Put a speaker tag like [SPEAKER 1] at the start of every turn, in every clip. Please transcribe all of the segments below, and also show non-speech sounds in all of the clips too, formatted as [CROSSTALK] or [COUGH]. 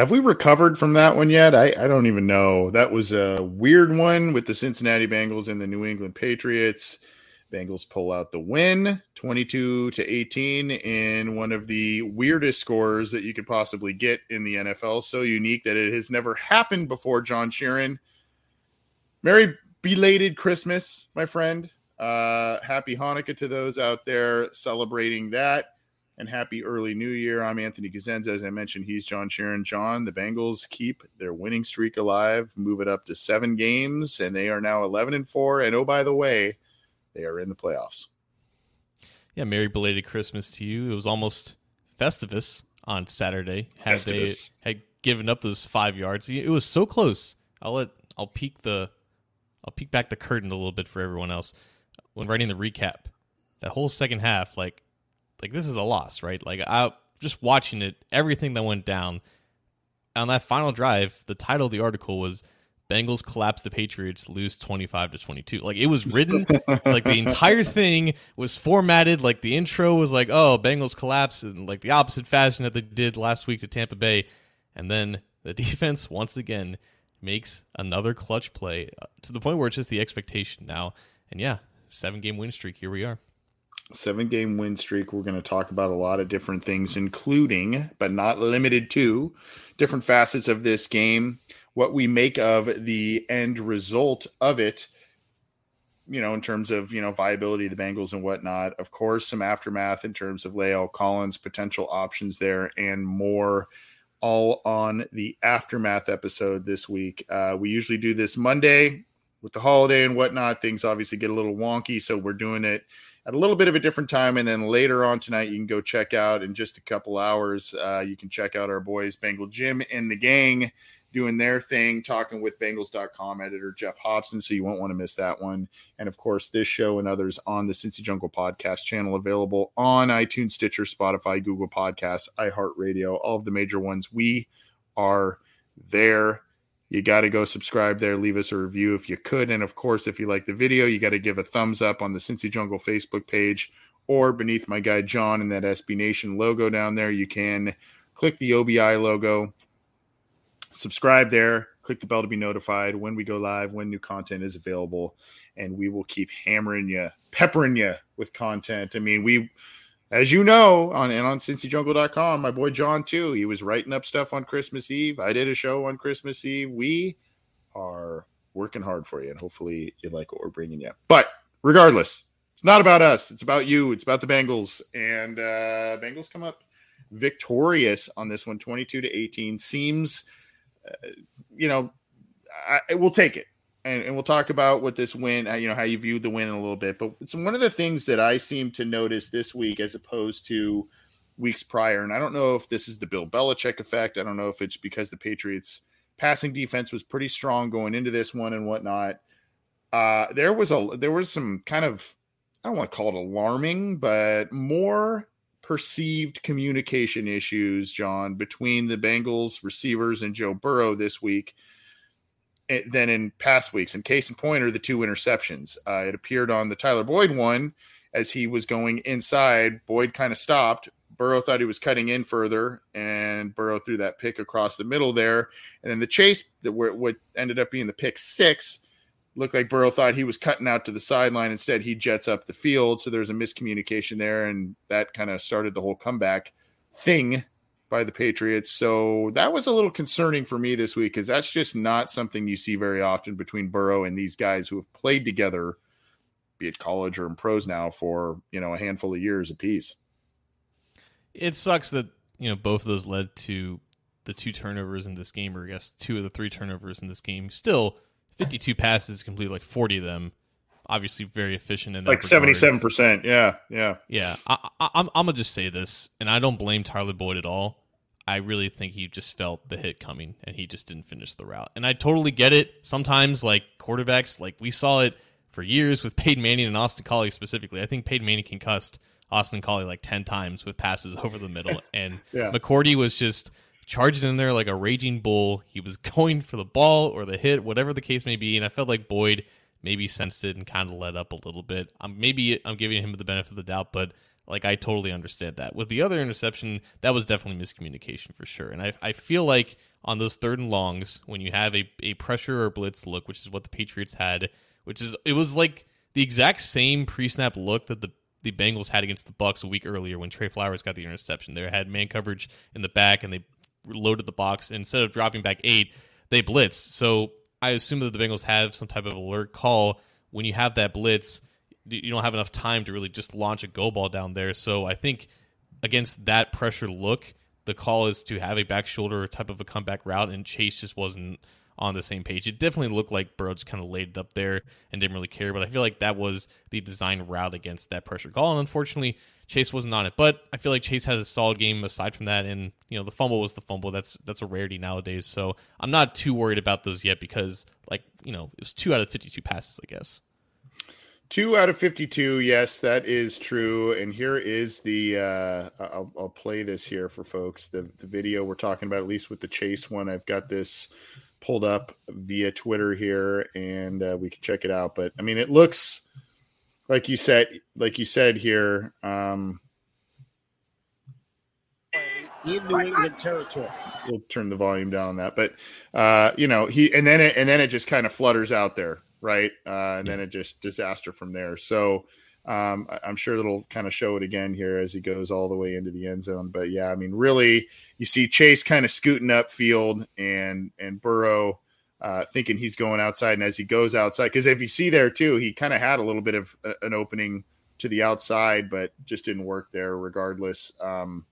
[SPEAKER 1] Have we recovered from that one yet? I, I don't even know. That was a weird one with the Cincinnati Bengals and the New England Patriots. Bengals pull out the win 22 to 18 in one of the weirdest scores that you could possibly get in the NFL. So unique that it has never happened before, John Sheeran. Merry belated Christmas, my friend. Uh, happy Hanukkah to those out there celebrating that and happy early new year. I'm Anthony Cosenza. As I mentioned, he's John Sheeran. John, the Bengals keep their winning streak alive, move it up to seven games, and they are now 11 and four. And oh, by the way, they are in the playoffs.
[SPEAKER 2] Yeah, Merry belated Christmas to you. It was almost Festivus on Saturday. Had
[SPEAKER 1] Festivus.
[SPEAKER 2] they had given up those five yards, it was so close. I'll let I'll peek the I'll peek back the curtain a little bit for everyone else when writing the recap. That whole second half, like like this is a loss, right? Like I just watching it, everything that went down on that final drive. The title of the article was "Bengals collapse the Patriots, lose twenty five to twenty two. Like it was written, [LAUGHS] like the entire thing was formatted. Like the intro was like, "Oh, Bengals collapse," in like the opposite fashion that they did last week to Tampa Bay, and then the [LAUGHS] defense once again makes another clutch play uh, to the point where it's just the expectation now. And yeah, seven game win streak. Here we are
[SPEAKER 1] seven game win streak. We're going to talk about a lot of different things, including, but not limited to, different facets of this game, what we make of the end result of it, you know, in terms of, you know, viability of the Bengals and whatnot. Of course, some aftermath in terms of La'el Collins, potential options there, and more. All on the aftermath episode this week. Uh, we usually do this Monday with the holiday and whatnot. Things obviously get a little wonky, so we're doing it at a little bit of a different time. And then later on tonight, you can go check out in just a couple hours. Uh, you can check out our boys, Bengal Jim and the gang, doing their thing, talking with Bengals.com editor Geoff Hobson. So you won't want to miss that one. And of course, this show and others on the Cincy Jungle podcast channel available on iTunes, Stitcher, Spotify, Google Podcasts, iHeartRadio, all of the major ones. We are there you got to go subscribe there, leave us a review if you could. And of course, if you like the video, you got to give a thumbs up on the Cincy Jungle Facebook page or beneath my guy John and that SB Nation logo down there. You can click the OBI logo, subscribe there, click the bell to be notified when we go live, when new content is available, and we will keep hammering you, peppering you with content. I mean, we as you know, on and on cincyjungle.com, my boy John too. He was writing up stuff on Christmas Eve. I did a show on Christmas Eve. We are working hard for you, and hopefully you like what we're bringing you. But regardless, it's not about us. It's about you. It's about the Bengals, and uh, Bengals come up victorious on this one, twenty-two to eighteen. Seems, uh, you know, I, we'll take it and, and we'll talk about what this win, uh, you know, how you viewed the win in a little bit. But it's one of the things that I seem to notice this week as opposed to weeks prior. And I don't know if this is the Bill Belichick effect. I don't know if it's because the Patriots passing defense was pretty strong going into this one and whatnot. Uh, there was a there was some kind of I don't want to call it alarming, but more perceived communication issues, John, between the Bengals receivers and Joe Burrow this week than in past weeks. And case in point are the two interceptions. Uh, it appeared on the Tyler Boyd one as he was going inside. Boyd kind of stopped. Burrow thought he was cutting in further, and Burrow threw that pick across the middle there. And then the chase that what ended up being the pick six looked like Burrow thought he was cutting out to the sideline. Instead, he jets up the field. So there's a miscommunication there, and that kind of started the whole comeback thing by the Patriots. So that was a little concerning for me this week because that's just not something you see very often between Burrow and these guys who have played together, be it college or in pros now for you know a handful of years apiece.
[SPEAKER 2] It sucks that you know both of those led to the two turnovers in this game, or I guess two of the three turnovers in this game. Still, 52 passes, complete like 40 of them. Obviously, very efficient in that
[SPEAKER 1] like seventy-seven percent. Yeah, yeah,
[SPEAKER 2] yeah. I, I, I'm I'm gonna just say this, and I don't blame Tyler Boyd at all. I really think he just felt the hit coming, and he just didn't finish the route. And I totally get it. Sometimes, like quarterbacks, like we saw it for years with [LAUGHS] Peyton Manning and Austin Collie specifically. I think Peyton Manning concussed Austin Collie like 10 times with passes [LAUGHS] over the middle. And [LAUGHS]
[SPEAKER 1] yeah.
[SPEAKER 2] McCourty was just charging in there like a raging bull. He was going for the ball or the hit, whatever the case may be. And I felt like Boyd maybe sensed it and kind of let up a little bit. Um, maybe I'm giving him the benefit of the doubt, but like I totally understand that. With the other interception, that was definitely miscommunication for sure. And I, I feel like on those third and longs, when you have a, a pressure or blitz look, which is what the Patriots had, which is it was like the exact same pre-snap look that the the Bengals had against the Bucks a week earlier when Tre Flowers got the interception. They had man coverage in the back and they loaded the box. And instead of dropping back eight, they blitzed. So I assume that the Bengals have some type of alert call when you have that blitz. You don't have enough time to really just launch a go ball down there. So I think against that pressure look, the call is to have a back shoulder type of a comeback route, and Chase just wasn't on the same page. It definitely looked like Burrow just kind of laid it up there and didn't really care, but I feel like that was the design route against that pressure call. And unfortunately, Chase wasn't on it. But I feel like Chase had a solid game aside from that. And, you know, the fumble was the fumble. That's that's a rarity nowadays. So I'm not too worried about those yet because like, you know, it was two out of fifty two passes, I guess.
[SPEAKER 1] Two out of 52. Yes, that is true. And here is the, uh, I'll, I'll play this here for folks. The, the video we're talking about, at least with the chase one, I've got this pulled up via Twitter here, and uh, we can check it out. But I mean, it looks like you said, like you said here. Um,
[SPEAKER 3] in New England territory.
[SPEAKER 1] We'll turn the volume down on that, but uh, you know he and then it and then it just kind of flutters out there, right? Uh, and yeah. then it just disaster from there. So um, I'm sure it'll kind of show it again here as he goes all the way into the end zone. But yeah, I mean, really, you see Chase kind of scooting up field and and Burrow uh, thinking he's going outside, and as he goes outside, because if you see there too, he kind of had a little bit of a, an opening to the outside, but just didn't work there. Regardless, um,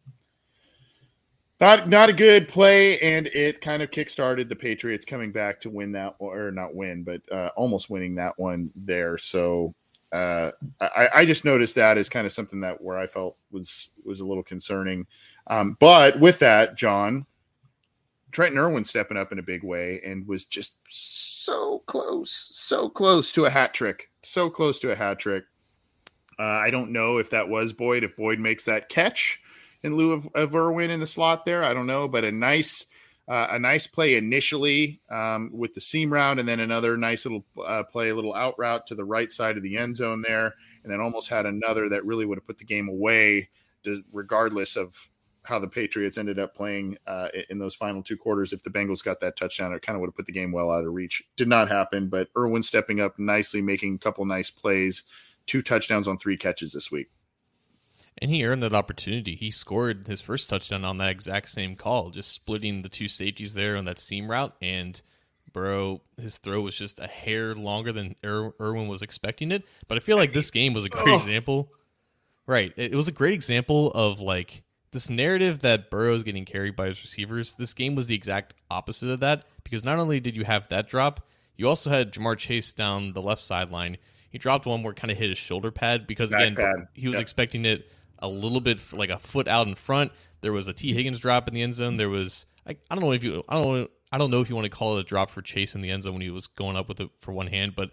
[SPEAKER 1] not not a good play, and it kind of kickstarted the Patriots coming back to win that, or not win, but uh, almost winning that one there. So uh, I, I, just noticed that as kind of something that where I felt was was a little concerning. Um, but with that, John, Trenton Irwin stepping up in a big way and was just so close, so close to a hat trick, so close to a hat trick. Uh, I don't know if that was Boyd, if Boyd makes that catch in lieu of, of Irwin in the slot there. I don't know, but a nice uh, a nice play initially um, with the seam route, and then another nice little uh, play, a little out route to the right side of the end zone there, and then almost had another that really would have put the game away, regardless of how the Patriots ended up playing uh, in those final two quarters. If the Bengals got that touchdown, it kind of would have put the game well out of reach. Did not happen, but Irwin stepping up nicely, making a couple nice plays, two touchdowns on three catches this week
[SPEAKER 2] and he earned that opportunity. He scored his first touchdown on that exact same call, just splitting the two safeties there on that seam route. And Burrow, his throw was just a hair longer than Ir- Irwin was expecting it. But I feel like this [LAUGHS] game was a great oh. example. Right. It was a great example of like this narrative that Burrow is getting carried by his receivers. This game was the exact opposite of that because not only did you have that drop, you also had Ja'Marr Chase down the left sideline. He dropped one where it kind of hit his shoulder pad because, Back again, pad. he was yep. expecting it a little bit like a foot out in front. There was a Tee Higgins drop in the end zone. There was I, I don't know if you I don't know I don't know if you want to call it a drop for Chase in the end zone when he was going up with it for one hand, but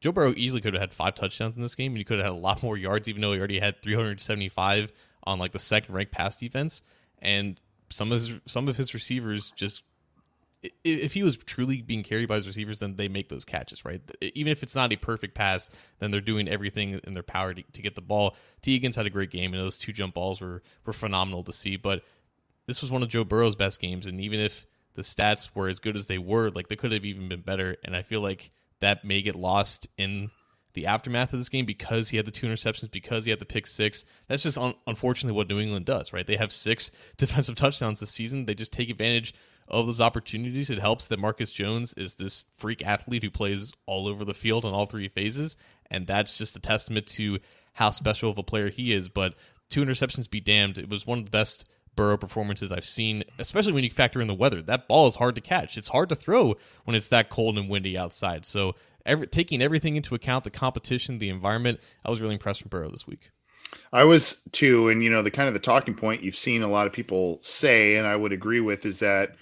[SPEAKER 2] Joe Burrow easily could have had five touchdowns in this game, and he could have had a lot [LAUGHS] more yards, even though he already had 375 on like the second ranked pass defense, and some of his, some of his receivers just if he was truly being carried by his receivers, then they make those catches, right? Even if it's not a perfect pass, then they're doing everything in their power to, to get the ball. Tee Higgins had a great game, and those two jump balls were were phenomenal to see. But this was one of Joe Burrow's best games, and even if the stats were as good as they were, like they could have even been better. And I feel like that may get lost in the aftermath of this game because he had the two interceptions, because he had the pick six. That's just un- unfortunately what New England does, right? They have six [LAUGHS] defensive touchdowns this season. They just take advantage of those opportunities. It helps that Marcus Jones is this freak athlete who plays all over the field on all three phases, and that's just a testament to how special of a player he is. But two interceptions be damned. It was one of the best Burrow performances I've seen, especially when you factor in the weather. That ball is hard to catch. It's hard to throw when it's that cold and windy outside. So, every, taking everything into account, the competition, the environment, I was really impressed with Burrow this week.
[SPEAKER 1] I was too, and you know the kind of the talking point you've seen a lot of people say, and I would agree with, is that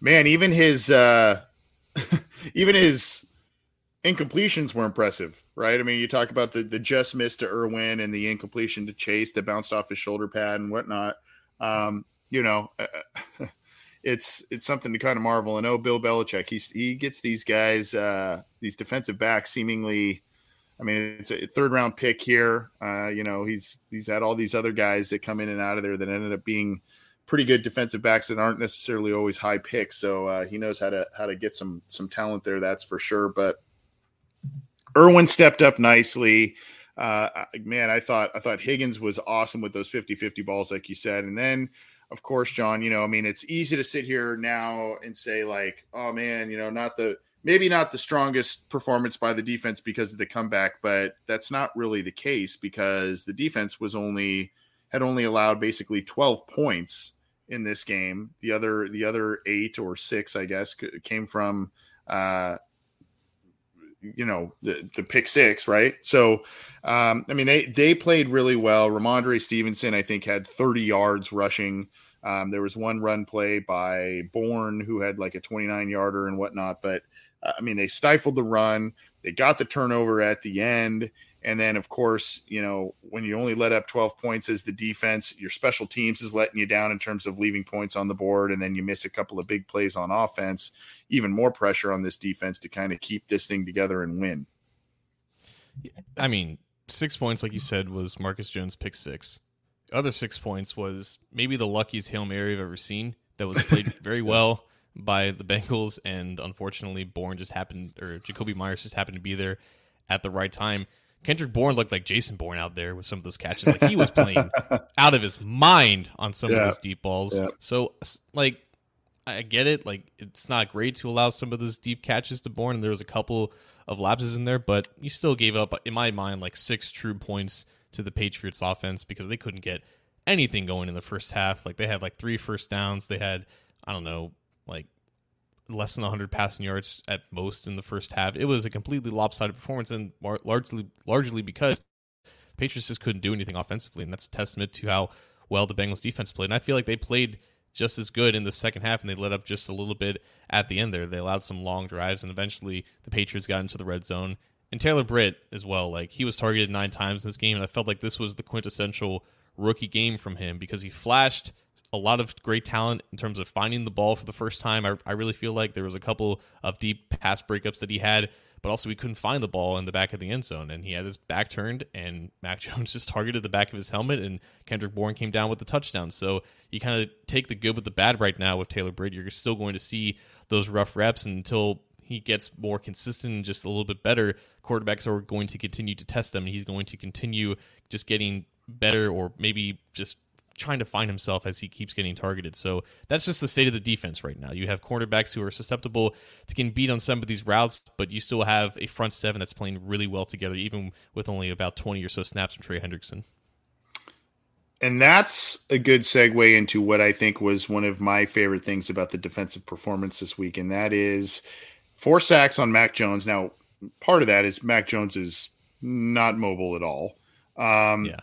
[SPEAKER 1] man, even his uh, [LAUGHS] even his incompletions were impressive, right? I mean, you talk about the the just miss to Irwin and the incompletion to Chase that bounced off his shoulder pad and whatnot. Um, you know, [LAUGHS] it's it's something to kind of marvel. And oh, Bill Belichick, he's he gets these guys, uh, these defensive backs, seemingly. I mean, it's a third round pick here. Uh, you know, he's he's had all these other guys that come in and out of there that ended up being pretty good defensive backs that aren't necessarily always high picks. So uh, he knows how to how to get some some talent there. That's for sure. But Irwin stepped up nicely uh, man, I thought I thought Higgins was awesome with those 50-50 balls, like you said. And then, of course, John, you know, I mean, it's easy to sit here now and say, like, oh man, you know, not the maybe not the strongest performance by the defense because of the comeback, but that's not really the case because the defense was only had only allowed basically 12 points in this game. The other the other eight or six, I guess, came from uh, you know the, the pick six, right? So, um, I mean they they played really well. Rhamondre Stevenson, I think, had 30 yards rushing. Um, there was one run play by Bourne who had like a 29 yarder and whatnot, but uh, I mean they stifled the run. They got the turnover at the end, and then, of course, you know, when you only let up 12 points as the defense, your special teams is letting you down in terms of leaving points on the board. And then you miss a couple of big plays on offense, even more pressure on this defense to kind of keep this thing together and win.
[SPEAKER 2] I mean, six points, like you said, was Marcus Jones pick six. Other six points was maybe the luckiest Hail Mary I've ever seen that was played [LAUGHS] very well by the Bengals. And unfortunately, Bourne just happened, or Jakobi Meyers just happened to be there at the right time. Kendrick Bourne looked like Jason Bourne out there with some of those catches. Like he was playing [LAUGHS] out of his mind on some yeah. of those deep balls. Yeah. So like I get it. Like it's not great to allow some of those deep catches to Bourne, and there was a couple of lapses in there, but you still gave up, in my mind, like six true points to the Patriots offense because they couldn't get anything going in the first half. Like they had like three first downs. They had, I don't know, like less than 100 passing yards at most in the first half. It was a completely lopsided performance, and largely largely because Patriots just couldn't do anything offensively, and that's a testament to how well the Bengals defense played. And I feel like they played just as good in the second half, and they let up just a little bit at the end there. They allowed some long drives, and eventually the Patriots got into the red zone. And Taylor Britt as well, like he was targeted nine times in this game, and I felt like this was the quintessential rookie game from him because he flashed a lot of great talent in terms of finding the ball for the first time. I, I really feel like there was a couple of deep pass breakups that he had, but also he couldn't find the ball in the back of the end zone, and he had his back turned, and Mac [LAUGHS] Jones just targeted the back of his helmet, and Kendrick Bourne came down with the touchdown. So you kind of take the good with the bad right now with Taylor Britt. You're still going to see those rough reps until he gets more consistent and just a little bit better. Quarterbacks are going to continue to test them, and he's going to continue just getting better, or maybe just trying to find himself as he keeps getting targeted. So that's just the state of the defense right now. You have cornerbacks who are susceptible to getting beat on some of these routes, but you still have a front seven that's playing really well together, even with only about 20 or so snaps from Trey Hendrickson.
[SPEAKER 1] And that's a good segue into what I think was one of my favorite things about the defensive performance this week, and that is four sacks on Mac Jones. Now, part of that is Mac Jones is not mobile at all. Um, yeah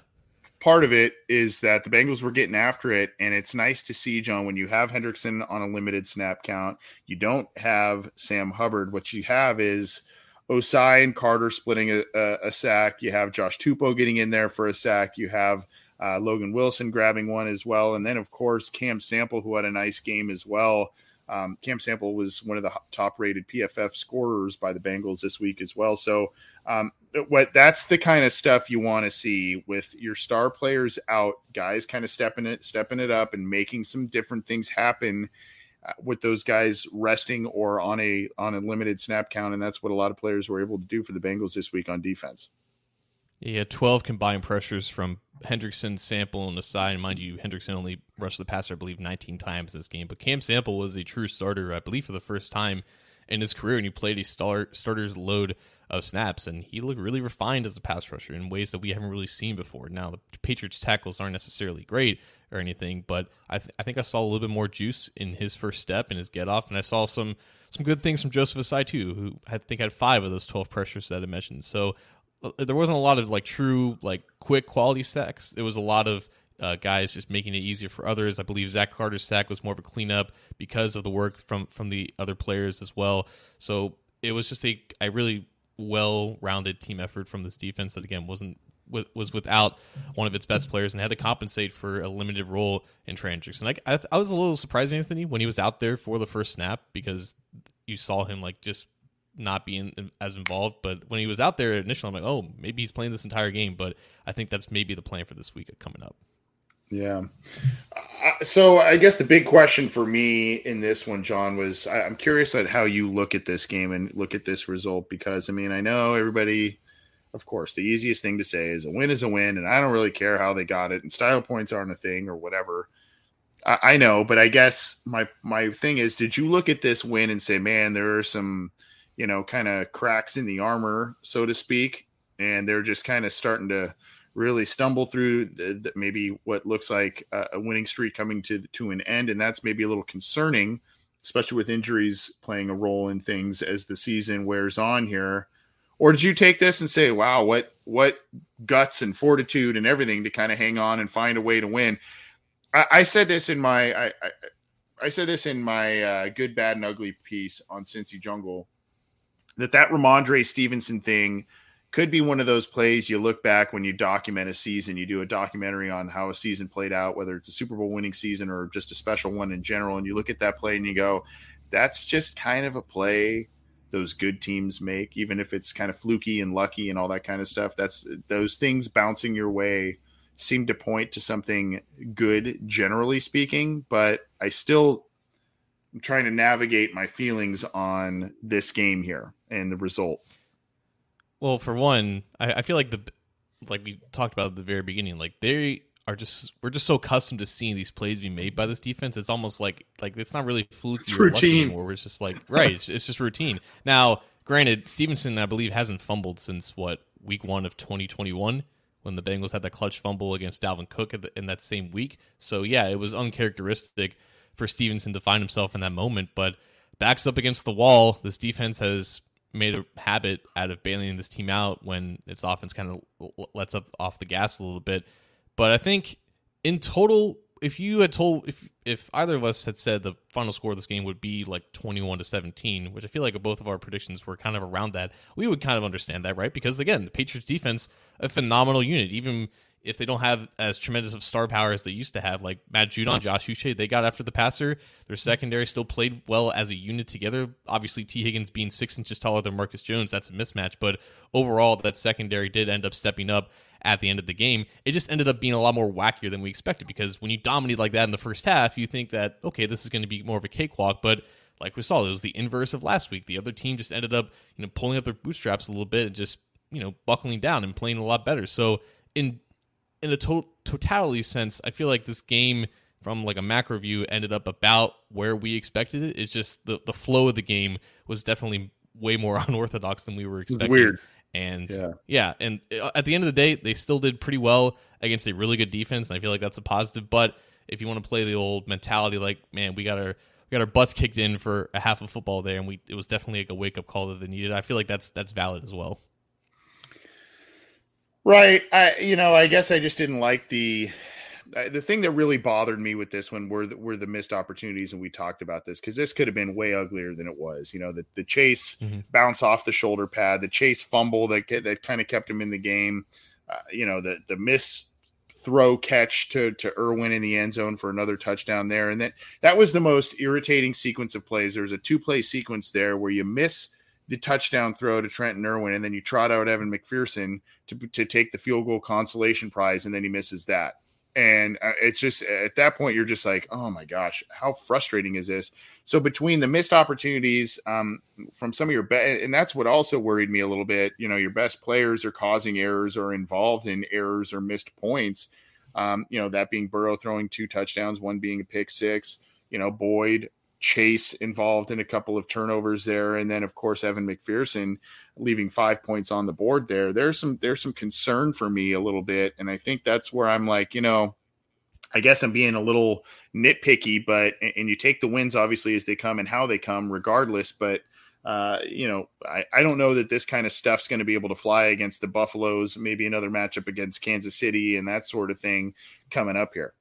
[SPEAKER 1] part of it is that the Bengals were getting after it, and it's nice to see John when you have Hendrickson on a limited snap count. You don't have Sam Hubbard. What you have is Ossai and Carter splitting a, a, a sack. You have Josh Tupou getting in there for a sack. You have Uh, Logan Wilson grabbing one as well. And then, of course, Cam Sample, who had a nice game as well. Um, Cam Sample was one of the top rated PFF scorers by the Bengals this week as well. So, um, what that's the kind of stuff you want to see with your star players out, guys kind of stepping it, stepping it up and making some different things happen uh, with those guys resting or on a on a limited snap count, and that's what a lot of players were able to do for the Bengals this week on defense.
[SPEAKER 2] Yeah, 12 combined pressures from Hendrickson, Sample, and Ossai. And mind you, Hendrickson only rushed the passer, I believe, 19 times in this game. But Cam Sample was a true starter, I believe, for the first time in his career, and he played a start starter's load of snaps, and he looked really refined as a pass rusher in ways that we haven't really seen before. Now, the Patriots tackles aren't necessarily great or anything, but I, th- I think I saw a little bit more juice in his first step and his get off, and I saw some some good things from Joseph Ossai too, who I think had five of those 12 pressures that I mentioned. So there wasn't a lot of like true like quick quality sacks. It was a lot of uh, guys just making it easier for others. I believe Zach Carter's sack was more of a cleanup because of the work from from the other players as well. So it was just a really well rounded team effort from this defense that again wasn't was without one of its best players and had to compensate for a limited role in Trantrix. And I, I, I was a little surprised, Anthony, when he was out there for the first snap because you saw him like just not being as involved. But when he was out there initially, I'm like, oh, maybe he's playing this entire game. But I think that's maybe the plan for this week coming up.
[SPEAKER 1] Yeah. Uh, so I guess the big question for me in this one, John, was I, I'm curious at how you look at this game and look at this result because I mean I know everybody, of course, the easiest thing to say is a win is a win, and I don't really care how they got it, and style points aren't a thing or whatever. I, I know, but I guess my my thing is, did you look at this win and say, man, there are some you know, kind of cracks in the armor, so to speak, and they're just kind of starting to really stumble through the, the, maybe what looks like a, a, winning streak coming to to an end, and that's maybe a little concerning, especially with injuries playing a role in things as the season wears on here. Or did you take this and say, "Wow, what what guts and fortitude and everything to kind of hang on and find a way to win"? I, I said this in my I, I, I said this in my uh, good, bad, and ugly piece on Cincy Jungle that that Rhamondre Stevenson thing could be one of those plays you look back when you document a season. You do a documentary on how a season played out, whether it's a Super Bowl winning season or just a special one in general, and you look at that play and you go, "That's just kind of a play." those good teams make even if it's kind of fluky and lucky and all that kind of stuff that's those things bouncing your way seem to point to something good generally speaking but i still I'm trying to navigate my feelings on this game here and the result.
[SPEAKER 2] Well, for one, I, I feel like the like we talked about at the very beginning, like they are just we're just so accustomed to seeing these plays be made by this defense. It's almost like like it's not really fluky
[SPEAKER 1] it's routine.
[SPEAKER 2] Where it's just like right, it's, it's just routine. Now, granted, Stevenson I believe hasn't fumbled since what week one of 2021 when the Bengals had that clutch fumble against Dalvin Cook in that same week. So yeah, it was uncharacteristic for Stevenson to find himself in that moment. But backs up against the wall, this defense has made a habit out of bailing this team out when its offense kind of lets up off the gas a little bit. But I think in total, if you had told if if either of us had said the final score of this game would be like 21 to 17 which i feel like both of our predictions were kind of around that we would kind of understand that right because again the patriots defense a phenomenal unit even if they don't have as tremendous of star power as they used to have, like Matt Judon, Josh Uche, they got after the passer. Their secondary still played well as a unit together. Obviously, Tee Higgins being six inches taller than Marcus Jones, that's a mismatch. But overall, that secondary did end up stepping up at the end of the game. It just ended up being a lot more wackier than we expected because when you dominate like that in the first half, you think that, okay, this is going to be more of a cakewalk. But like we saw, it was the inverse of last week. The other team just ended up, you know, pulling up their bootstraps a little bit and just, you know, buckling down and playing a lot better. So in in a to- totality sense, I feel like this game from like a macro view ended up about where we expected it. It's just the the flow of the game was definitely way more [LAUGHS] unorthodox than we were expecting.
[SPEAKER 1] Weird.
[SPEAKER 2] And yeah. yeah, and uh, at the end of the day, they still did pretty well against a really good defense, and I feel like that's a positive. But if you want to play the old mentality, like man, we got our we got our butts kicked in for a half of football there, and we it was definitely like a wake up call that they needed. I feel like that's that's valid as well.
[SPEAKER 1] Right. I you know, I guess I just didn't like the the thing that really bothered me with this one were the, were the missed opportunities, and we talked about this because this could have been way uglier than it was. You know, the the chase mm-hmm. bounce off the shoulder pad, the chase fumble that that kind of kept him in the game. Uh, you know, the the miss throw catch to to Irwin in the end zone for another touchdown there. And that that was the most irritating sequence of plays. There was a two play sequence there where you miss the touchdown throw to Trenton Irwin, and then you trot out Evan McPherson to to take the field goal consolation prize, and then he misses that. And uh, it's just at that point you're just like, oh my gosh, how frustrating is this? So between the missed opportunities um, from some of your be- and that's what also worried me a little bit. You know, your best players are causing errors or involved in errors or missed points. Um, you know, that being Burrow throwing two touchdowns, one being a pick six. You know, Boyd Chase involved in a couple of turnovers there, and then of course Evan McPherson leaving five points on the board there. There's some there's some concern for me a little bit, and I think that's where I'm like, you know, I guess I'm being a little nitpicky, but and you take the wins obviously as they come and how they come, regardless. But uh, you know, I, I don't know that this kind of stuff's going to be able to fly against the Buffaloes. Maybe another matchup against Kansas City and that sort of thing coming up here.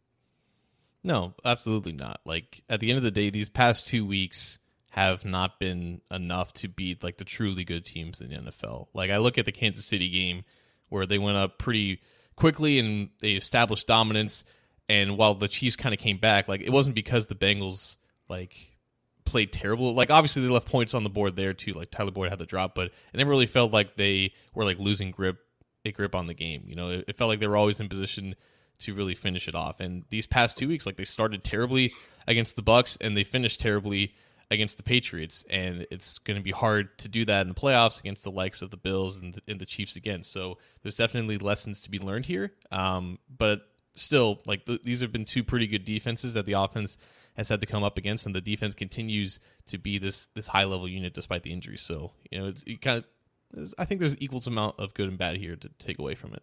[SPEAKER 2] No, absolutely not. Like at the end of the day, these past two weeks have not been enough to beat like the truly good teams in the NFL. Like I look at the Kansas City game where they went up pretty quickly and they established dominance. And while the Chiefs kind of came back, like it wasn't because the Bengals like played terrible. Like obviously they left points on the board there too. Like Tyler Boyd had the drop, but it never really felt like they were like losing grip a grip on the game. You know, it, it felt like they were always in position to really finish it off. And these past two weeks, like they started terribly against the Bucks and they finished terribly against the Patriots, and it's going to be hard to do that in the playoffs against the likes of the Bills and the, and the Chiefs again. So there's definitely lessons to be learned here. Um, but still, like th- these have been two pretty good defenses that the offense has had to come up against, and the defense continues to be this this high level unit despite the injuries. So you know, it's it kind of I think there's equal amount of good and bad here to take away from it.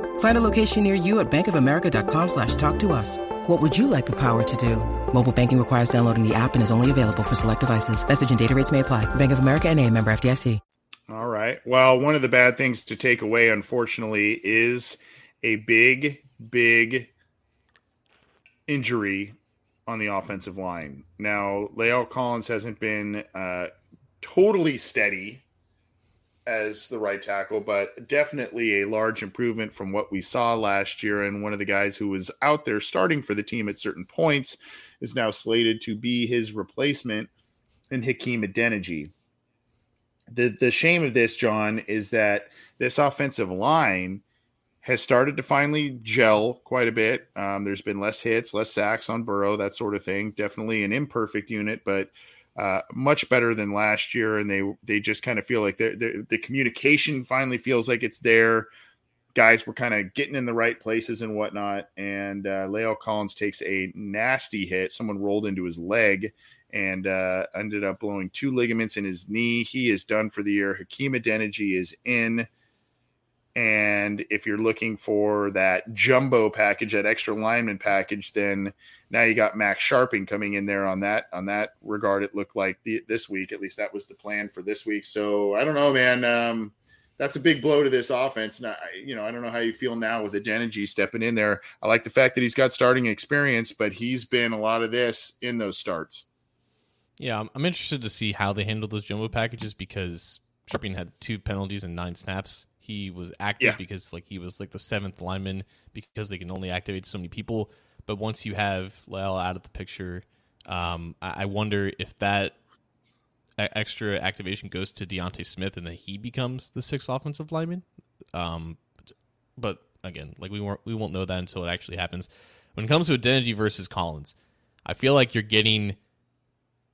[SPEAKER 4] Find a location near you at bankofamerica.com slash talk to us. What would you like the power to do? Mobile banking requires downloading the app and is only available for select devices. Message and data rates may apply. Bank of America and a member FDIC.
[SPEAKER 1] All right. Well, one of the bad things to take away, unfortunately, is a big, big injury on the offensive line. Now, La'el Collins hasn't been uh, totally steady as the right tackle, but definitely a large improvement from what we saw last year. And one of the guys who was out there starting for the team at certain points is now slated to be his replacement in Hakeem Adeniji. The the shame of this, John, is that this offensive line has started to finally gel quite a bit. Um, there's been less hits, less sacks on Burrow, that sort of thing. Definitely an imperfect unit, but uh, much better than last year. And they they just kind of feel like they're, they're, the communication finally feels like it's there. Guys were kind of getting in the right places and whatnot. And uh, La'el Collins takes a nasty hit. Someone rolled into his leg and uh, ended up blowing two ligaments in his knee. He is done for the year. Hakeem Adeniji is in. And if you're looking for that jumbo package, that extra lineman package, then now you got Max Scharping coming in there on that on that regard. It looked like the, this week, at least that was the plan for this week. So I don't know, man. Um, that's a big blow to this offense. Now, you know, I don't know how you feel now with Adeniji stepping in there. I like the fact that he's got starting experience, but he's been a lot of this in those starts.
[SPEAKER 2] Yeah, I'm interested to see how they handle those jumbo packages because Scharping had two penalties and nine snaps. He was active yeah. because like he was like the seventh lineman because they can only activate so many people. But once you have La'el out of the picture, um, I, I wonder if that extra activation goes to D'Ante Smith and then he becomes the sixth offensive lineman. Um, but again, like we won't we won't know that until it actually happens. When it comes to Adeniji versus Collins, I feel like you're getting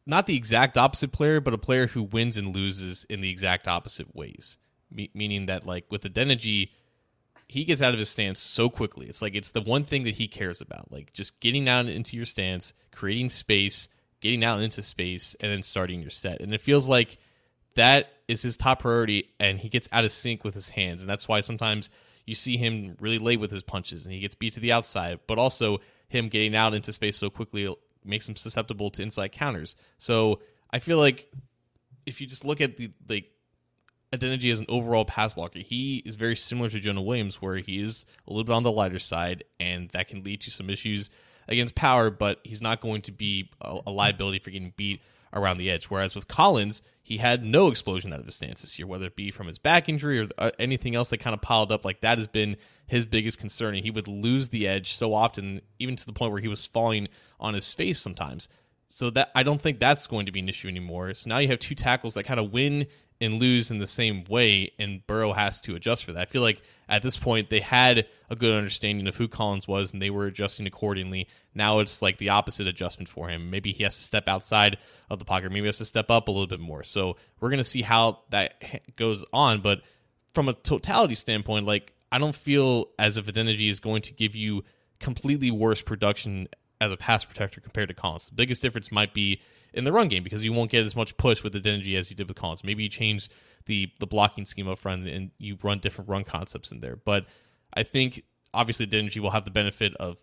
[SPEAKER 2] not the exact opposite player, but a player who wins and loses in the exact opposite ways. Me- meaning that like with the Adeniji, he gets out of his stance so quickly. It's like it's the one thing that he cares about, like just getting down into your stance, creating space, getting out into space, and then starting your set. And it feels like that is his top priority, and he gets out of sync with his hands, and that's why sometimes you see him really late with his punches, and he gets beat to the outside, but also him getting out into space so quickly makes him susceptible to inside counters. So I feel like if you just look at the like Adeniji as an overall pass blocker, he is very similar to Jonah Williams, where he is a little bit on the lighter side, and that can lead to some issues against power, but he's not going to be a, a liability for getting beat around the edge. Whereas with Collins, he had no explosion out of his stance this year, whether it be from his back injury or uh, anything else that kind of piled up. Like that has been his biggest concern, and he would lose the edge so often, even to the point where he was falling on his face sometimes. So that I don't think that's going to be an issue anymore. So now you have two tackles that kind of win and lose in the same way, and Burrow has to adjust for that. I feel like at this point they had a good understanding of who Collins was, and they were adjusting accordingly. Now it's like the opposite adjustment for him. Maybe he has to step outside of the pocket. Maybe he has to step up a little bit more. So we're gonna see how that goes on. But from a totality standpoint, like I don't feel as if Adeniji is going to give you completely worse production as a pass protector compared to Collins. The biggest difference might be in the run game because you won't get as much push with the Adeniji as you did with Collins. Maybe you change the the blocking scheme up front and you run different run concepts in there. But I think obviously Adeniji will have the benefit of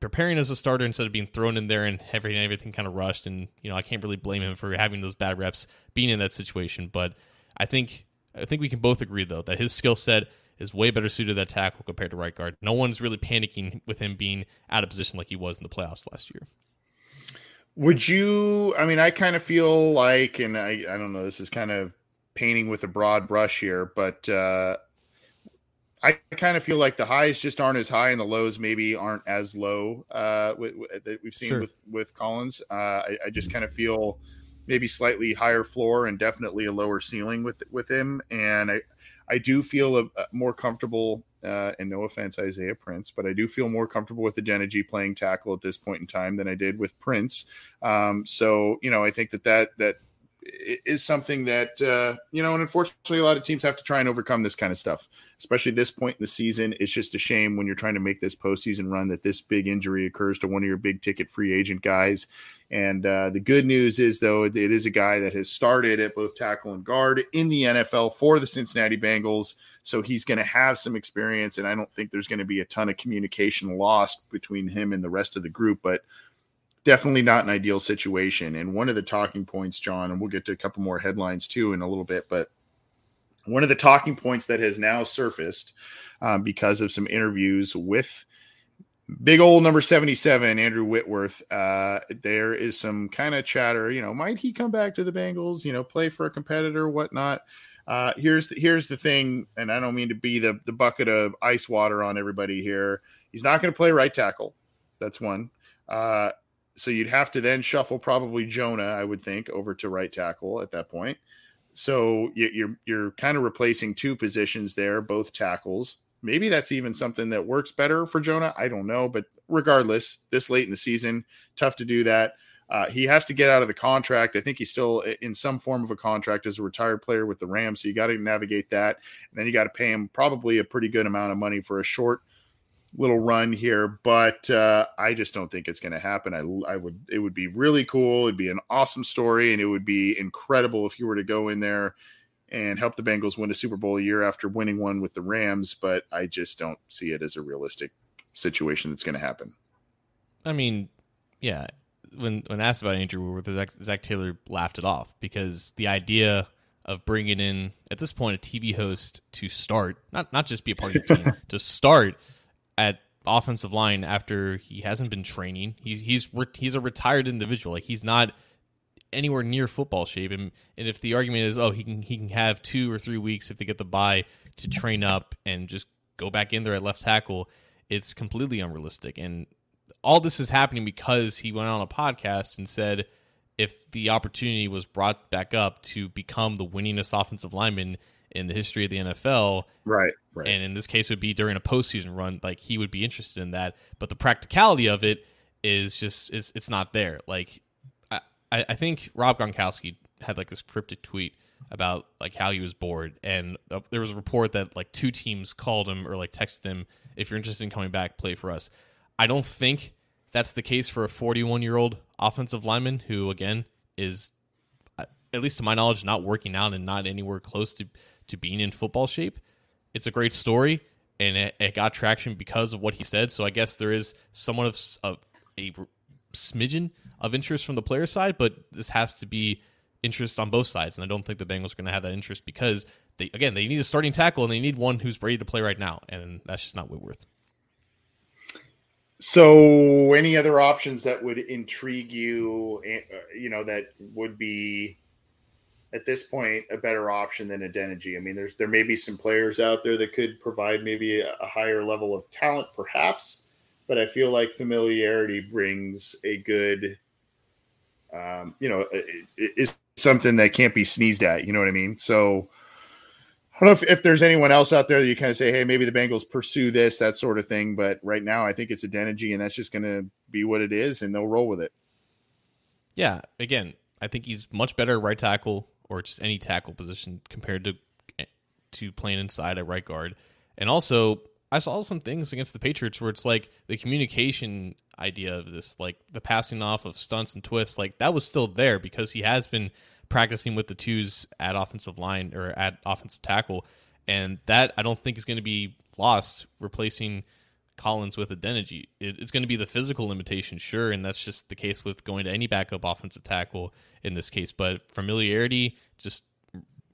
[SPEAKER 2] preparing as a starter instead of being thrown in there and having everything kind of rushed. And you know I can't really blame him for having those bad reps being in that situation. But I think I think we can both agree though that his skill set is way better suited to that tackle compared to right guard. No one's really panicking with him being out of position like he was in the playoffs last year.
[SPEAKER 1] Would you? I mean, I kind of feel like, and I, I don't know, this is kind of painting with a broad brush here, but uh, I kind of feel like the highs just aren't as high and the lows maybe aren't as low uh, with, with, that we've seen sure. with with Collins. Uh, I, I, just kind of feel maybe slightly higher floor and definitely a lower ceiling with with him, and I I do feel a, a more comfortable uh, and no offense, Isaiah Prince, but I do feel more comfortable with the Adeniji playing tackle at this point in time than I did with Prince. Um, so, you know, I think that that that is something that uh, you know, and unfortunately, a lot of teams have to try and overcome this kind of stuff, especially this point in the season. It's just a shame when you're trying to make this postseason run that this big injury occurs to one of your big ticket free agent guys. And uh, the good news is, though, it is a guy that has started at both tackle and guard in the NFL for the Cincinnati Bengals. So he's going to have some experience, and I don't think there's going to be a ton of communication lost between him and the rest of the group. But definitely not an ideal situation. And one of the talking points, John, and we'll get to a couple more headlines too in a little bit, but one of the talking points that has now surfaced um, because of some interviews with big old number 77 andrew whitworth uh, there is some kind of chatter you know might he come back to the bengals you know play for a competitor whatnot? Uh, here's the, here's the thing and i don't mean to be the, the bucket of ice water on everybody here. He's not going to play right tackle. That's one. Uh, so you'd have to then shuffle probably Jonah, I would think, over to right tackle at that point. So you're you're kind of replacing two positions there, both tackles. Maybe that's even something that works better for Jonah. I don't know, but regardless, this late in the season, tough to do that. Uh, he has to get out of the contract. I think he's still in some form of a contract as a retired player with the Rams. So you got to navigate that. And then you got to pay him probably a pretty good amount of money for a short little run here, but uh, I just don't think it's going to happen. I, I would, it would be really cool. It'd be an awesome story, and it would be incredible if you were to go in there and help the Bengals win a Super Bowl a year after winning one with the Rams. But I just don't see it as a realistic situation that's going to happen.
[SPEAKER 2] I mean, yeah. When when asked about Andrew Whitworth, Zac, Zac Taylor laughed it off because the idea of bringing in at this point a TV host to start, not not just be a part of the team, [LAUGHS] to start at offensive line after he hasn't been training. He, he's he's a retired individual. Like he's not anywhere near football shape. And, and if the argument is, oh, he can he can have two or three weeks if they get the bye to train up and just go back in there at left tackle, it's completely unrealistic. And all this is happening because he went on a podcast and said if the opportunity was brought back up to become the winningest offensive lineman in the history of the NFL.
[SPEAKER 1] Right, right.
[SPEAKER 2] And in this case, it would be during a postseason run. Like he would be interested in that, but the practicality of it is just is it's not there. Like I, I think Rob Gronkowski had like this cryptic tweet about like how he was bored, and uh, there was a report that like two teams called him or like texted him, "If you're interested in coming back, play for us." I don't think that's the case for a 41 year old offensive lineman who, again, is uh, at least to my knowledge, not working out and not anywhere close to to being in football shape. It's a great story, and it, it got traction because of what he said. So I guess there is somewhat of, of a smidgen of interest from the player side, but this has to be interest on both sides, and I don't think the Bengals are going to have that interest because they again they need a starting tackle and they need one who's ready to play right now, and that's just not Whitworth.
[SPEAKER 1] So, any other options that would intrigue you? eh, uh, You know, that would be at this point a better option than Adeniji. I mean, there's there may be some players out there that could provide maybe a, a higher level of talent, perhaps, but I feel like familiarity brings a good, um, you know, it, it- it's something that can't be sneezed at. You know what I mean? So. I don't know if, if there's anyone else out there that you kind of say, hey, maybe the Bengals pursue this, that sort of thing. But right now, I think it's Adeniji, and that's just going to be what it is, and they'll roll with it.
[SPEAKER 2] Yeah, again, I think he's much better right tackle or just any tackle position compared to eh, to playing inside at right guard. And also, I saw some things against the Patriots where it's like the communication idea of this, like the passing off of stunts and twists, like that was still there because he has been practicing with the twos at offensive line or at offensive tackle. And that I don't think is going to be lost replacing Collins with Adeniji. It, it's going to be the physical limitation, sure, and that's just the case with going to any backup offensive tackle in this case. But familiarity, just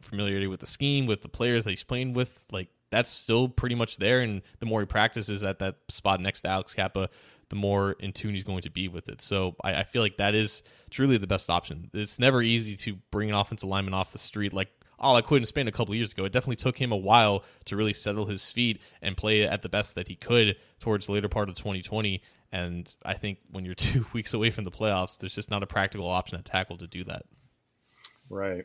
[SPEAKER 2] familiarity with the scheme, with the players that he's playing with, like that's still pretty much there. And the more he practices at that spot next to Alex Cappa, the more in tune he's going to be with it. So I, I feel like that is truly the best option. It's never easy to bring an offensive lineman off the street like all I Quinton Spain a couple years ago. It definitely took him a while to really settle his feet and play at the best that he could towards the later part of 2020. And I think when you're [LAUGHS] two weeks away from the playoffs, there's just not a practical option at tackle to do that.
[SPEAKER 1] Right.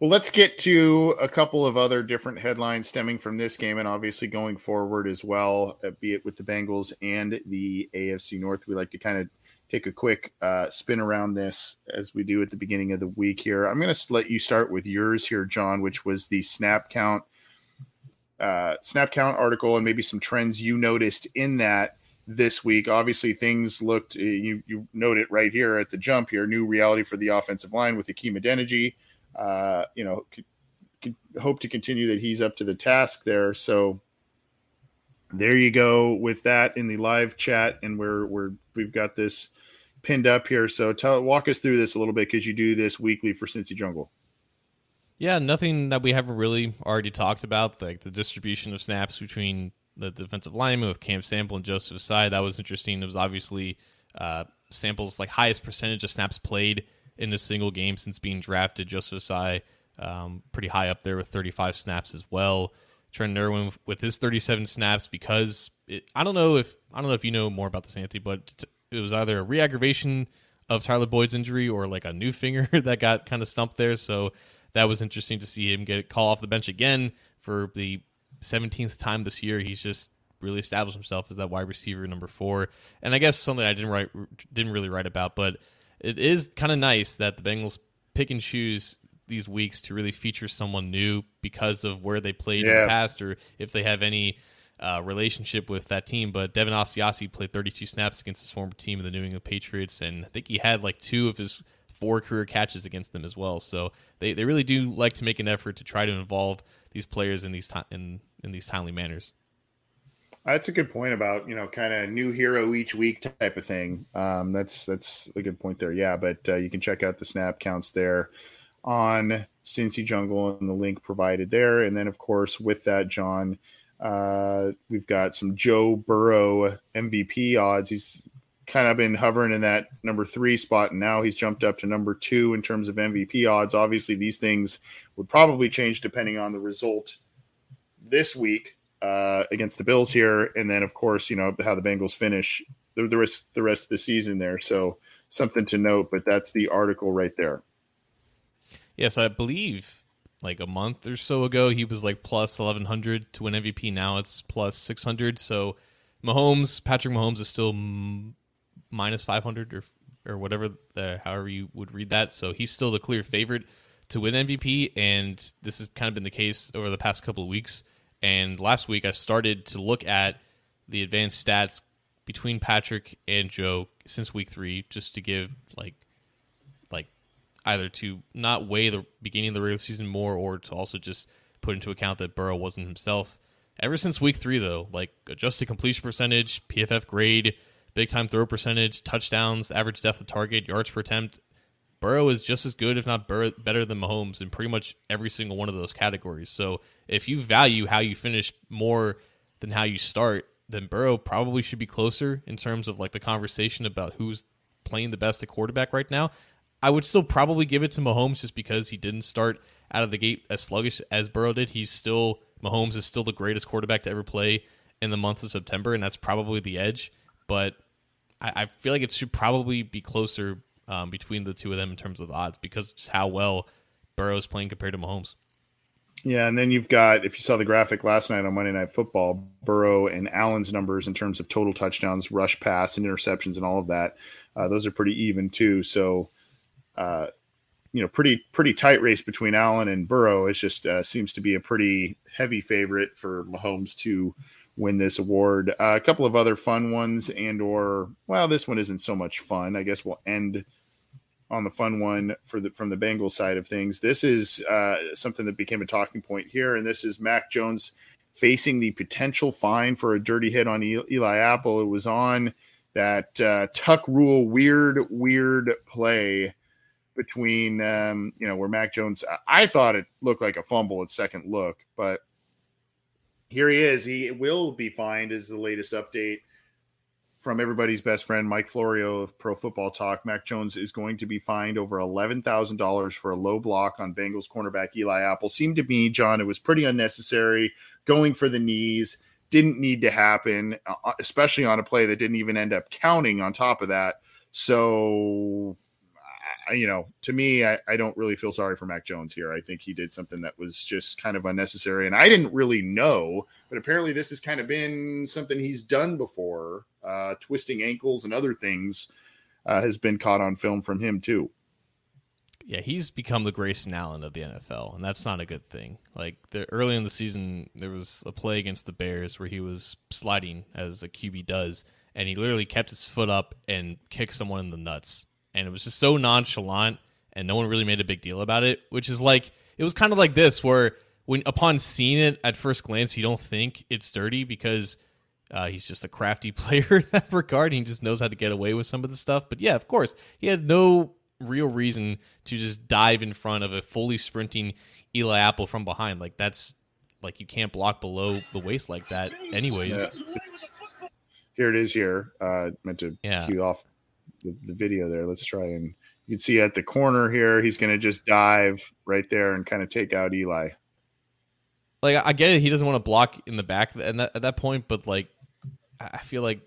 [SPEAKER 1] Well, let's get to a couple of other different headlines stemming from this game and obviously going forward as well, uh, be it with the Bengals and the AFC North. We like to kind of take a quick uh, spin around this as we do at the beginning of the week here. I'm going to let you start with yours here, John, which was the snap count. Uh, snap count article and maybe some trends you noticed in that this week. Obviously, things looked you you note it right here at the jump here. New reality for the offensive line with Hakeem Adeniji. Uh, you know, hope to continue that he's up to the task there. So there you go with that in the live chat, and we're we're we've got this pinned up here. So tell walk us through this a little bit because you do this weekly for Cincy Jungle.
[SPEAKER 2] Yeah, nothing that we haven't really already talked about, like the distribution of snaps between the defensive linemen with Cam Sample and Joseph Ossai. That was interesting. It was obviously uh, Sample's like highest percentage of snaps played in a single game since being drafted. Joseph Ossai um, pretty high up there with 35 snaps as well. Trent Irwin with his 37 snaps because it, I don't know if I don't know if you know more about this, Anthony, but it was either a re-aggravation of Tyler Boyd's injury or like a new finger [LAUGHS] that got kind of stumped there. So that was interesting to see him get call off the bench again for the 17th time this year. He's just really established himself as that wide receiver number four. And I guess something I didn't write didn't really write about, but it is kind of nice that the Bengals pick and choose these weeks to really feature someone new because of where they played in the past or if they have any uh, relationship with that team. But Devin Asiasi played 32 snaps against his former team, of the New England Patriots, and I think he had like two of his four career catches against them as well. So they, they really do like to make an effort to try to involve these players in these ti- in in these timely manners.
[SPEAKER 1] That's a good point about you know kind of new hero each week type of thing. Um, that's that's a good point there. Yeah, but uh, you can check out the snap counts there on Cincy Jungle and the link provided there. And then of course with that, John, uh, we've got some Joe Burrow MVP odds. He's kind of been hovering in that number three spot, and now he's jumped up to number two in terms of MVP odds. Obviously, these things would probably change depending on the result this week uh, against the Bills here, and then of course you know how the Bengals finish the, the rest the rest of the season there. So something to note, but that's the article right there.
[SPEAKER 2] Yes, I believe like a month or so ago he was like plus 1100 to win MVP. Now it's plus 600. So Mahomes, Patrick Mahomes is still m- minus 500 or or whatever the however you would read that. So he's still the clear favorite to win MVP, and this has kind of been the case over the past couple of weeks. And last week, I started to look at the advanced stats between Patrick and Joe since week three, just to give like either to not weigh the beginning of the regular season more, or to also just put into account that Burrow wasn't himself. Ever since week three, though, like adjusted completion percentage, PFF grade, big time throw percentage, touchdowns, average depth of target, yards per attempt, Burrow is just as good, if not better than Mahomes in pretty much every single one of those categories. So if you value how you finish more than how you start, then Burrow probably should be closer in terms of like the conversation about who's playing the best at quarterback right now. I would still probably give it to Mahomes just because he didn't start out of the gate as sluggish as Burrow did. He's still Mahomes is still the greatest quarterback to ever play in the month of September, and that's probably the edge. But I, I feel like it should probably be closer um, between the two of them in terms of the odds because just how well Burrow is playing compared to Mahomes.
[SPEAKER 1] Yeah, and then you've got if you saw the graphic last night on Monday Night Football, Burrow and Allen's numbers in terms of total touchdowns, rush pass, and interceptions, and all of that. Uh, those are pretty even too. So, uh, you know, pretty pretty tight race between Allen and Burrow. It just uh, seems to be a pretty heavy favorite for Mahomes to win this award. Uh, a couple of other fun ones, and or well, this one isn't so much fun. I guess we'll end on the fun one for the from the Bengals side of things. This is uh, something that became a talking point here, and this is Mac Jones facing the potential fine for a dirty hit on Eli Apple. It was on that uh, Tuck rule weird weird play between um, you know where Mac Jones. I thought it looked like a fumble at second look, but here he is. He will be fined, is the latest update from everybody's best friend, Mike Florio of Pro Football Talk. Mac Jones is going to be fined over $11,000 for a low block on Bengals cornerback Eli Apple. Seemed to me, John, it was pretty unnecessary going for the knees. Didn't need to happen, uh, especially on a play that didn't even end up counting on top of that. So you know, to me, I, I don't really feel sorry for Mac Jones here. I think he did something that was just kind of unnecessary. And I didn't really know, but apparently this has kind of been something he's done before. Uh, twisting ankles and other things uh, has been caught on film from him, too.
[SPEAKER 2] Yeah, he's become the Grayson Allen of the NFL, and that's not a good thing. Like the, early in the season, there was a play against the Bears where he was sliding as a QB does, and he literally kept his foot up and kicked someone in the nuts and it was just so nonchalant and no one really made a big deal about it which is like it was kind of like this where when upon seeing it at first glance you don't think it's dirty because uh, he's just a crafty [LAUGHS] player in that regard he just knows how to get away with some of the stuff but yeah of course he had no real reason to just dive in front of a fully sprinting eli apple from behind like that's like you can't block below the waist like that anyways yeah.
[SPEAKER 1] here it is here uh meant to yeah. cue off the, the video there. Let's try and you can see at the corner here, he's going to just dive right there and kind of take out Eli.
[SPEAKER 2] Like I get it, he doesn't want to block in the back at that, at that point, but like I feel like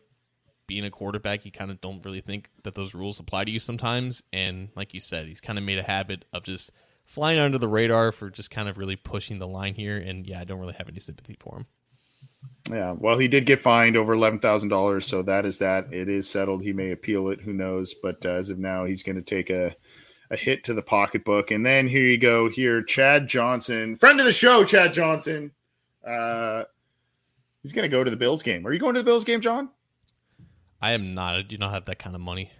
[SPEAKER 2] being a quarterback, you kind of don't really think that those rules apply to you sometimes. And like you said, he's kind of made a habit of just flying under the radar for just kind of really pushing the line here. And yeah, I don't really have any sympathy for him.
[SPEAKER 1] Yeah, well, he did get fined over eleven thousand dollars, so that is that. It is settled. He may appeal it. Who knows? But uh, as of now, he's going to take a a hit to the pocketbook. And then here you go. Here, Chad Johnson, friend of the show, Chad Johnson. Uh, he's going to go to the Bills game. Are you going to the Bills game, John?
[SPEAKER 2] I am not. I do not have that kind of money.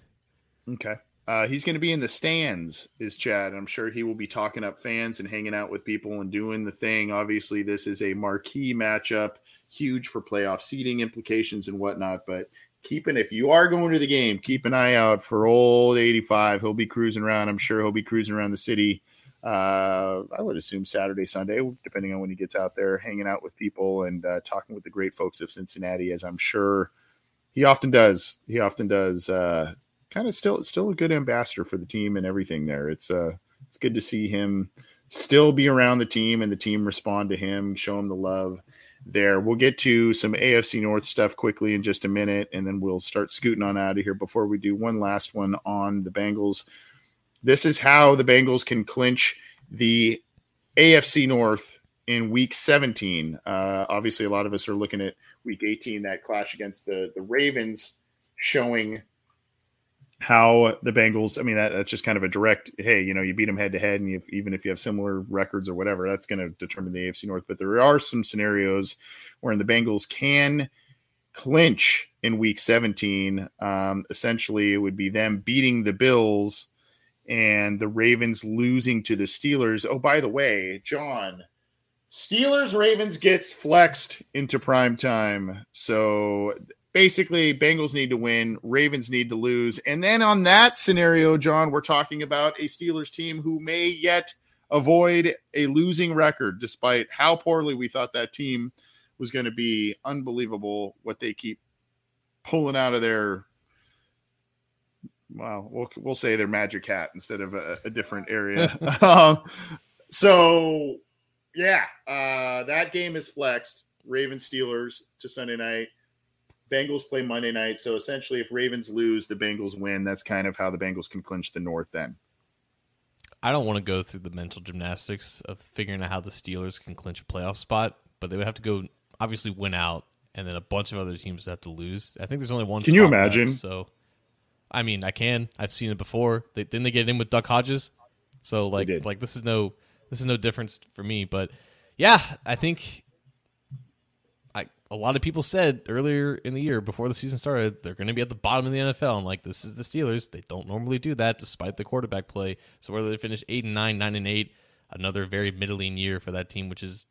[SPEAKER 1] Okay. Uh, he's going to be in the stands, is Chad. I'm sure he will be talking up fans and hanging out with people and doing the thing. Obviously, this is a marquee matchup huge for playoff seating implications and whatnot. But keeping if you are going to the game, keep an eye out for old 85. He'll be cruising around. I'm sure he'll be cruising around the city. Uh, I would assume Saturday, Sunday, depending on when he gets out there, hanging out with people and uh, talking with the great folks of Cincinnati, as I'm sure he often does. He often does. Uh, kind of still, still a good ambassador for the team and everything there. It's uh, it's good to see him still be around the team and the team respond to him, show him the love there. We'll get to some AFC North stuff quickly in just a minute, and then we'll start scooting on out of here before we do one last one on the Bengals. This is how the Bengals can clinch the AFC North in week 17. Uh, obviously, a lot of us are looking at week 18, that clash against the, the Ravens, showing how the Bengals. I mean, that, that's just kind of a direct. Hey, you know, you beat them head to head, and you, even if you have similar records or whatever, that's going to determine the AFC North. But there are some scenarios wherein the Bengals can clinch in Week 17. Um, essentially, it would be them beating the Bills and the Ravens losing to the Steelers. Oh, by the way, John. Steelers Ravens gets flexed into prime time. So basically Bengals need to win, Ravens need to lose. And then on that scenario, John, we're talking about a Steelers team who may yet avoid a losing record despite how poorly we thought that team was going to be. Unbelievable what they keep pulling out of their well, we'll we'll say their magic hat instead of a, a different area. [LAUGHS] um, so yeah, uh, that game is flexed. Ravens Steelers to Sunday night. Bengals play Monday night. So essentially, if Ravens lose, the Bengals win. That's kind of how the Bengals can clinch the North then.
[SPEAKER 2] I don't want to go through the mental gymnastics of figuring out how the Steelers can clinch a playoff spot, but they would have to go obviously win out, and then a bunch of other teams have to lose. I think there's only one.
[SPEAKER 1] Can you imagine?
[SPEAKER 2] Left, so, I mean, I can. I've seen it before. They, didn't they get in with Duck Hodges? So like, like this is no this is no difference for me. But yeah, I think a lot of people said earlier in the year before the season started they're going to be at the bottom of the NFL. I'm like, this is the Steelers. They don't normally do that despite the quarterback play. So whether they finish eight and nine, nine and eight, another very middling year for that team, which is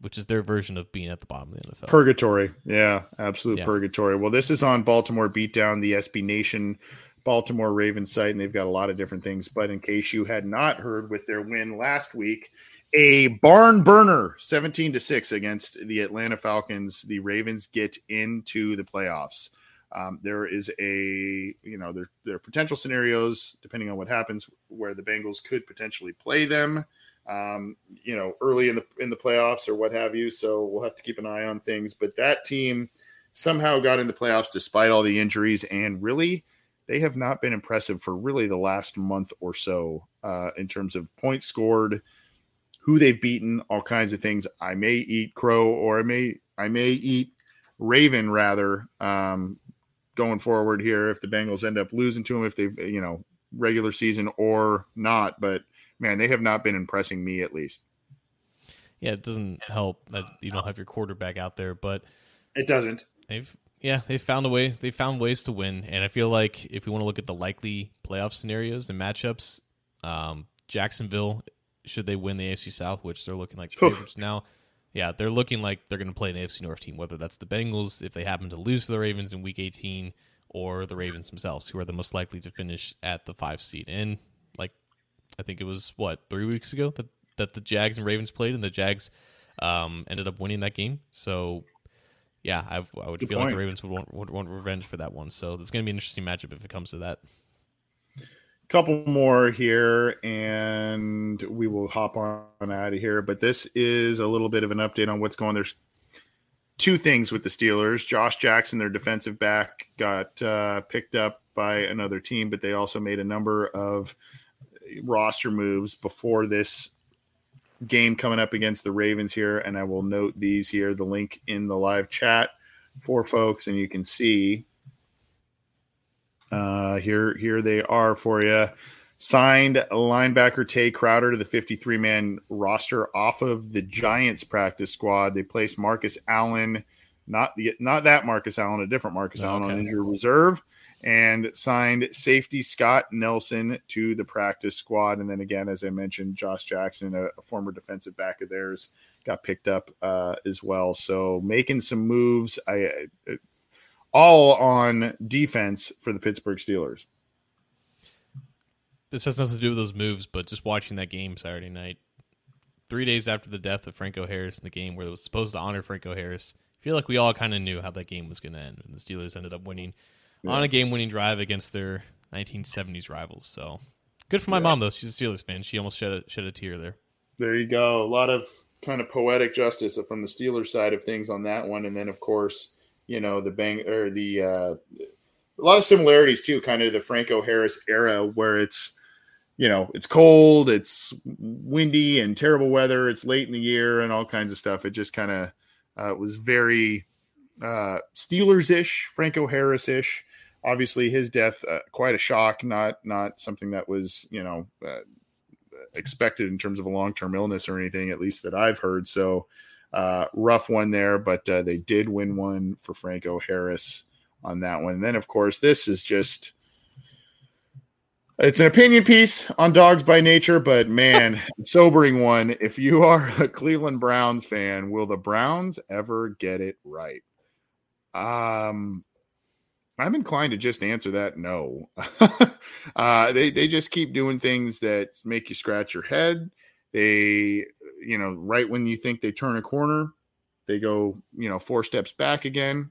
[SPEAKER 2] which is their version of being at the bottom of the NFL.
[SPEAKER 1] Purgatory, yeah, absolute yeah. purgatory. Well, this is on Baltimore Beatdown, the SB Nation Baltimore Ravens site, and they've got a lot of different things. But in case you had not heard, with their win last week a barn burner 17 to 6 against the Atlanta Falcons. The Ravens get into the playoffs. Um, there is a, you know, there, there are potential scenarios, depending on what happens, where the Bengals could potentially play them, um, you know, early in the in the playoffs or what have you. So we'll have to keep an eye on things. But that team somehow got in the playoffs despite all the injuries, and really, they have not been impressive for really the last month or so uh, in terms of points scored who they've beaten, all kinds of things. I may eat crow or I may I may eat raven rather um, going forward here if the Bengals end up losing to them if they've you know regular season or not. But man, they have not been impressing me at least.
[SPEAKER 2] Yeah, it doesn't help that you don't have your quarterback out there, but
[SPEAKER 1] it doesn't.
[SPEAKER 2] They've yeah, they found a way. They found ways to win, and I feel like if we want to look at the likely playoff scenarios and matchups, um, Jacksonville should they win the AFC South, which they're looking like [LAUGHS] favorites now. Yeah, they're looking like they're going to play an AFC North team, whether that's the Bengals if they happen to lose to the Ravens in Week 18, or the Ravens themselves, who are the most likely to finish at the five seed. And like, I think it was what three weeks ago that that the Jags and Ravens played, and the Jags um, ended up winning that game. So yeah, I've, i would Good feel point. like the Ravens would want, would want revenge for that one. So it's going to be an interesting matchup if it comes to that
[SPEAKER 1] couple more here and we will hop on out of here but this is a little bit of an update on what's going there's two things with the steelers. Josh jackson their defensive back got uh, picked up by another team but they also made a number of roster moves before this game coming up against the ravens here and i will note these here the link in the live chat for folks and you can see uh, here, here they are for you. Signed linebacker Tae Crowder to the 53 man roster off of the Giants practice squad. They placed Marcus Allen, not the not that Marcus Allen, a different Marcus Allen on injured reserve, and signed safety Scott Nelson to the practice squad. And then again, as I mentioned, Josh Jackson, a, a former defensive back of theirs, got picked up uh, as well. So making some moves. I, I all on defense for the Pittsburgh Steelers.
[SPEAKER 2] This has nothing to do with those moves, but just watching that game Saturday night, three days after the death of Franco Harris in the game where it was supposed to honor Franco Harris, I feel like we all kind of knew how that game was going to end, and the Steelers ended up winning yeah. on a game-winning drive against their 1970s rivals. So good for my yeah. mom though; she's a Steelers fan. She almost shed a shed a tear there.
[SPEAKER 1] There you go. A lot of kind of poetic justice from the Steelers side of things on that one, and then of course you know the bang or the uh, a lot of similarities too, kind of the Franco Harris era where it's you know it's cold, it's windy and terrible weather, it's late in the year and all kinds of stuff. It just kind of uh, was very uh, Steelers ish, Franco Harris ish. obviously his death uh, quite a shock, not not something that was you know uh, expected in terms of a long term illness or anything, at least that I've heard. So uh, rough one there, but uh, they did win one for Franco Harris on that one. And then of course this is just it's an opinion piece on Dawgs By Nature, but man, [LAUGHS] sobering one. If you are a Cleveland Browns fan, will the Browns ever get it right? Um, I'm inclined to just answer that no. [LAUGHS] uh, they they just keep doing things that make you scratch your head. They, you know, right when you think they turn a corner, they go, you know, four steps back again.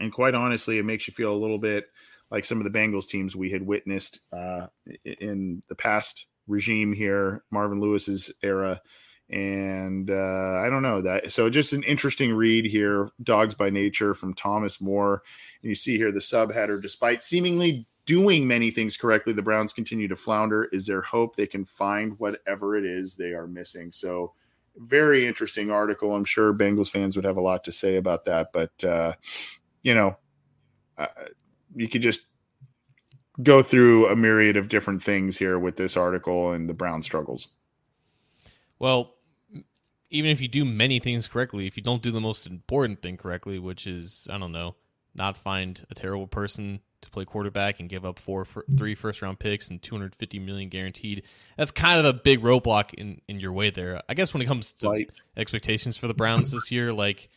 [SPEAKER 1] And quite honestly, it makes you feel a little bit like some of the Bengals teams we had witnessed uh, in the past regime here, Marvin Lewis's era. And uh, I don't know that. So just an interesting read here, Dawgs By Nature from Thomas Moore. And you see here the subheader, despite seemingly doing many things correctly, the Browns continue to flounder. Is there hope they can find whatever it is they are missing? So very interesting article. I'm sure Bengals fans would have a lot to say about that. But, uh, you know, uh, you could just go through a myriad of different things here with this article and the Brown struggles.
[SPEAKER 2] Well, even if you do many things correctly, if you don't do the most important thing correctly, which is I don't know, not find a terrible person to play quarterback and give up four, three first round picks and 250 million guaranteed. That's kind of a big roadblock in in your way there. I guess when it comes to right. expectations for the Browns this year, like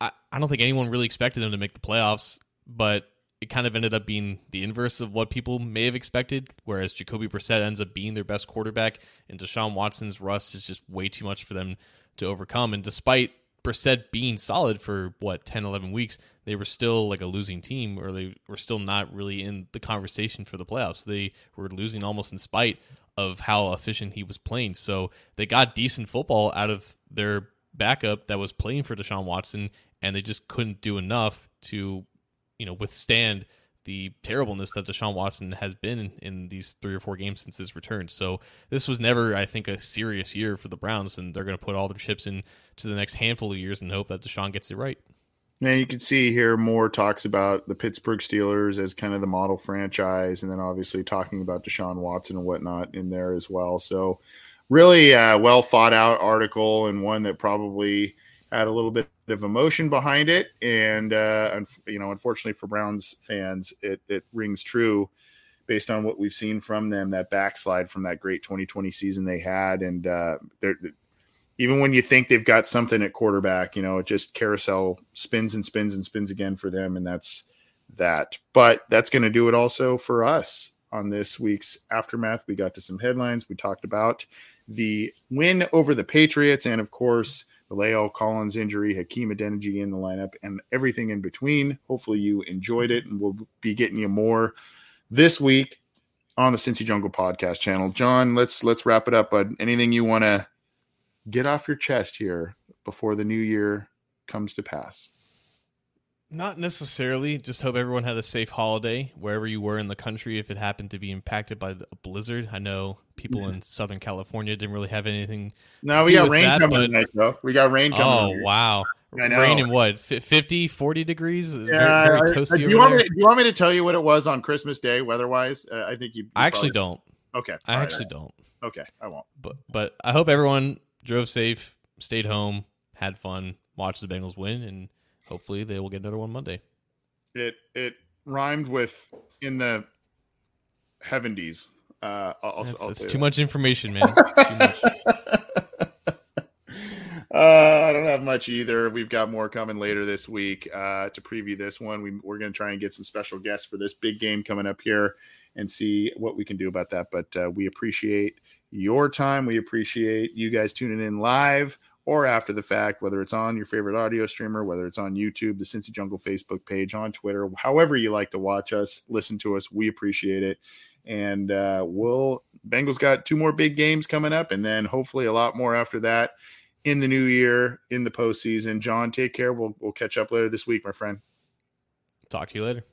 [SPEAKER 2] I, I don't think anyone really expected them to make the playoffs, but it kind of ended up being the inverse of what people may have expected, whereas Jacoby Brissett ends up being their best quarterback, and Deshaun Watson's rust is just way too much for them to overcome. And despite Brissett being solid for what 10, 11 weeks, they were still like a losing team, or they were still not really in the conversation for the playoffs. They were losing almost in spite of how efficient he was playing. So they got decent football out of their backup that was playing for Deshaun Watson, and they just couldn't do enough to you know withstand the terribleness that Deshaun Watson has been in, these three or four games since his return. So this was never, I think, a serious year for the Browns, and they're going to put all their chips in to the next handful of years and hope that Deshaun gets it right.
[SPEAKER 1] Now you can see here more talks about the Pittsburgh Steelers as kind of the model franchise, and then obviously talking about Deshaun Watson and whatnot in there as well. So really well thought out article and one that probably had a little bit of emotion behind it, and uh, you know, unfortunately for Browns fans, it it rings true based on what we've seen from them. That backslide from that great 2020 season they had, and uh, they're even when you think they've got something at quarterback, you know, it just carousel spins and spins and spins again for them, and that's that. But that's going to do it also for us on this week's aftermath. We got to some headlines. We talked about the win over the Patriots, and of course the Collins injury, Hakeem Adeniji in the lineup, and everything in between. Hopefully, you enjoyed it, and we'll be getting you more this week on the Cincy Jungle podcast channel. John, let's let's wrap it up. But anything you want to get off your chest here before the new year comes to pass?
[SPEAKER 2] Not necessarily. Just hope everyone had a safe holiday wherever you were in the country. If it happened to be impacted by a blizzard, I know people in [LAUGHS] Southern California didn't really have anything.
[SPEAKER 1] No, we got rain that, coming but... tonight, though. We got rain coming.
[SPEAKER 2] Oh wow! Rain in what 50, 40 degrees?
[SPEAKER 1] Yeah, very, very toasty. do, you want me, do you want me to tell you what it was on Christmas Day weather-wise? Uh, I think you. you
[SPEAKER 2] I actually don't.
[SPEAKER 1] Okay,
[SPEAKER 2] I actually right. don't.
[SPEAKER 1] Okay, I won't.
[SPEAKER 2] But but I hope everyone drove safe, stayed home, had fun, watched the Bengals win, and hopefully they will get another one Monday.
[SPEAKER 1] It it rhymed with in the heavendies. Uh, I'll,
[SPEAKER 2] that's,
[SPEAKER 1] I'll
[SPEAKER 2] that's too that. much information, man. [LAUGHS] too much.
[SPEAKER 1] Uh, I don't have much either. We've got more coming later this week uh, to preview this one. We, are going to try and get some special guests for this big game coming up here and see what we can do about that. But uh, we appreciate your time. We appreciate you guys tuning in live or after the fact, whether it's on your favorite audio streamer, whether it's on YouTube, the Cincy Jungle Facebook page, on Twitter, however you like to watch us, listen to us. We appreciate it. And uh, we'll, Bengals got two more big games coming up, and then hopefully a lot more after that in the new year, in the postseason. John, take care. We'll, we'll catch up later this week, my friend.
[SPEAKER 2] Talk to you later.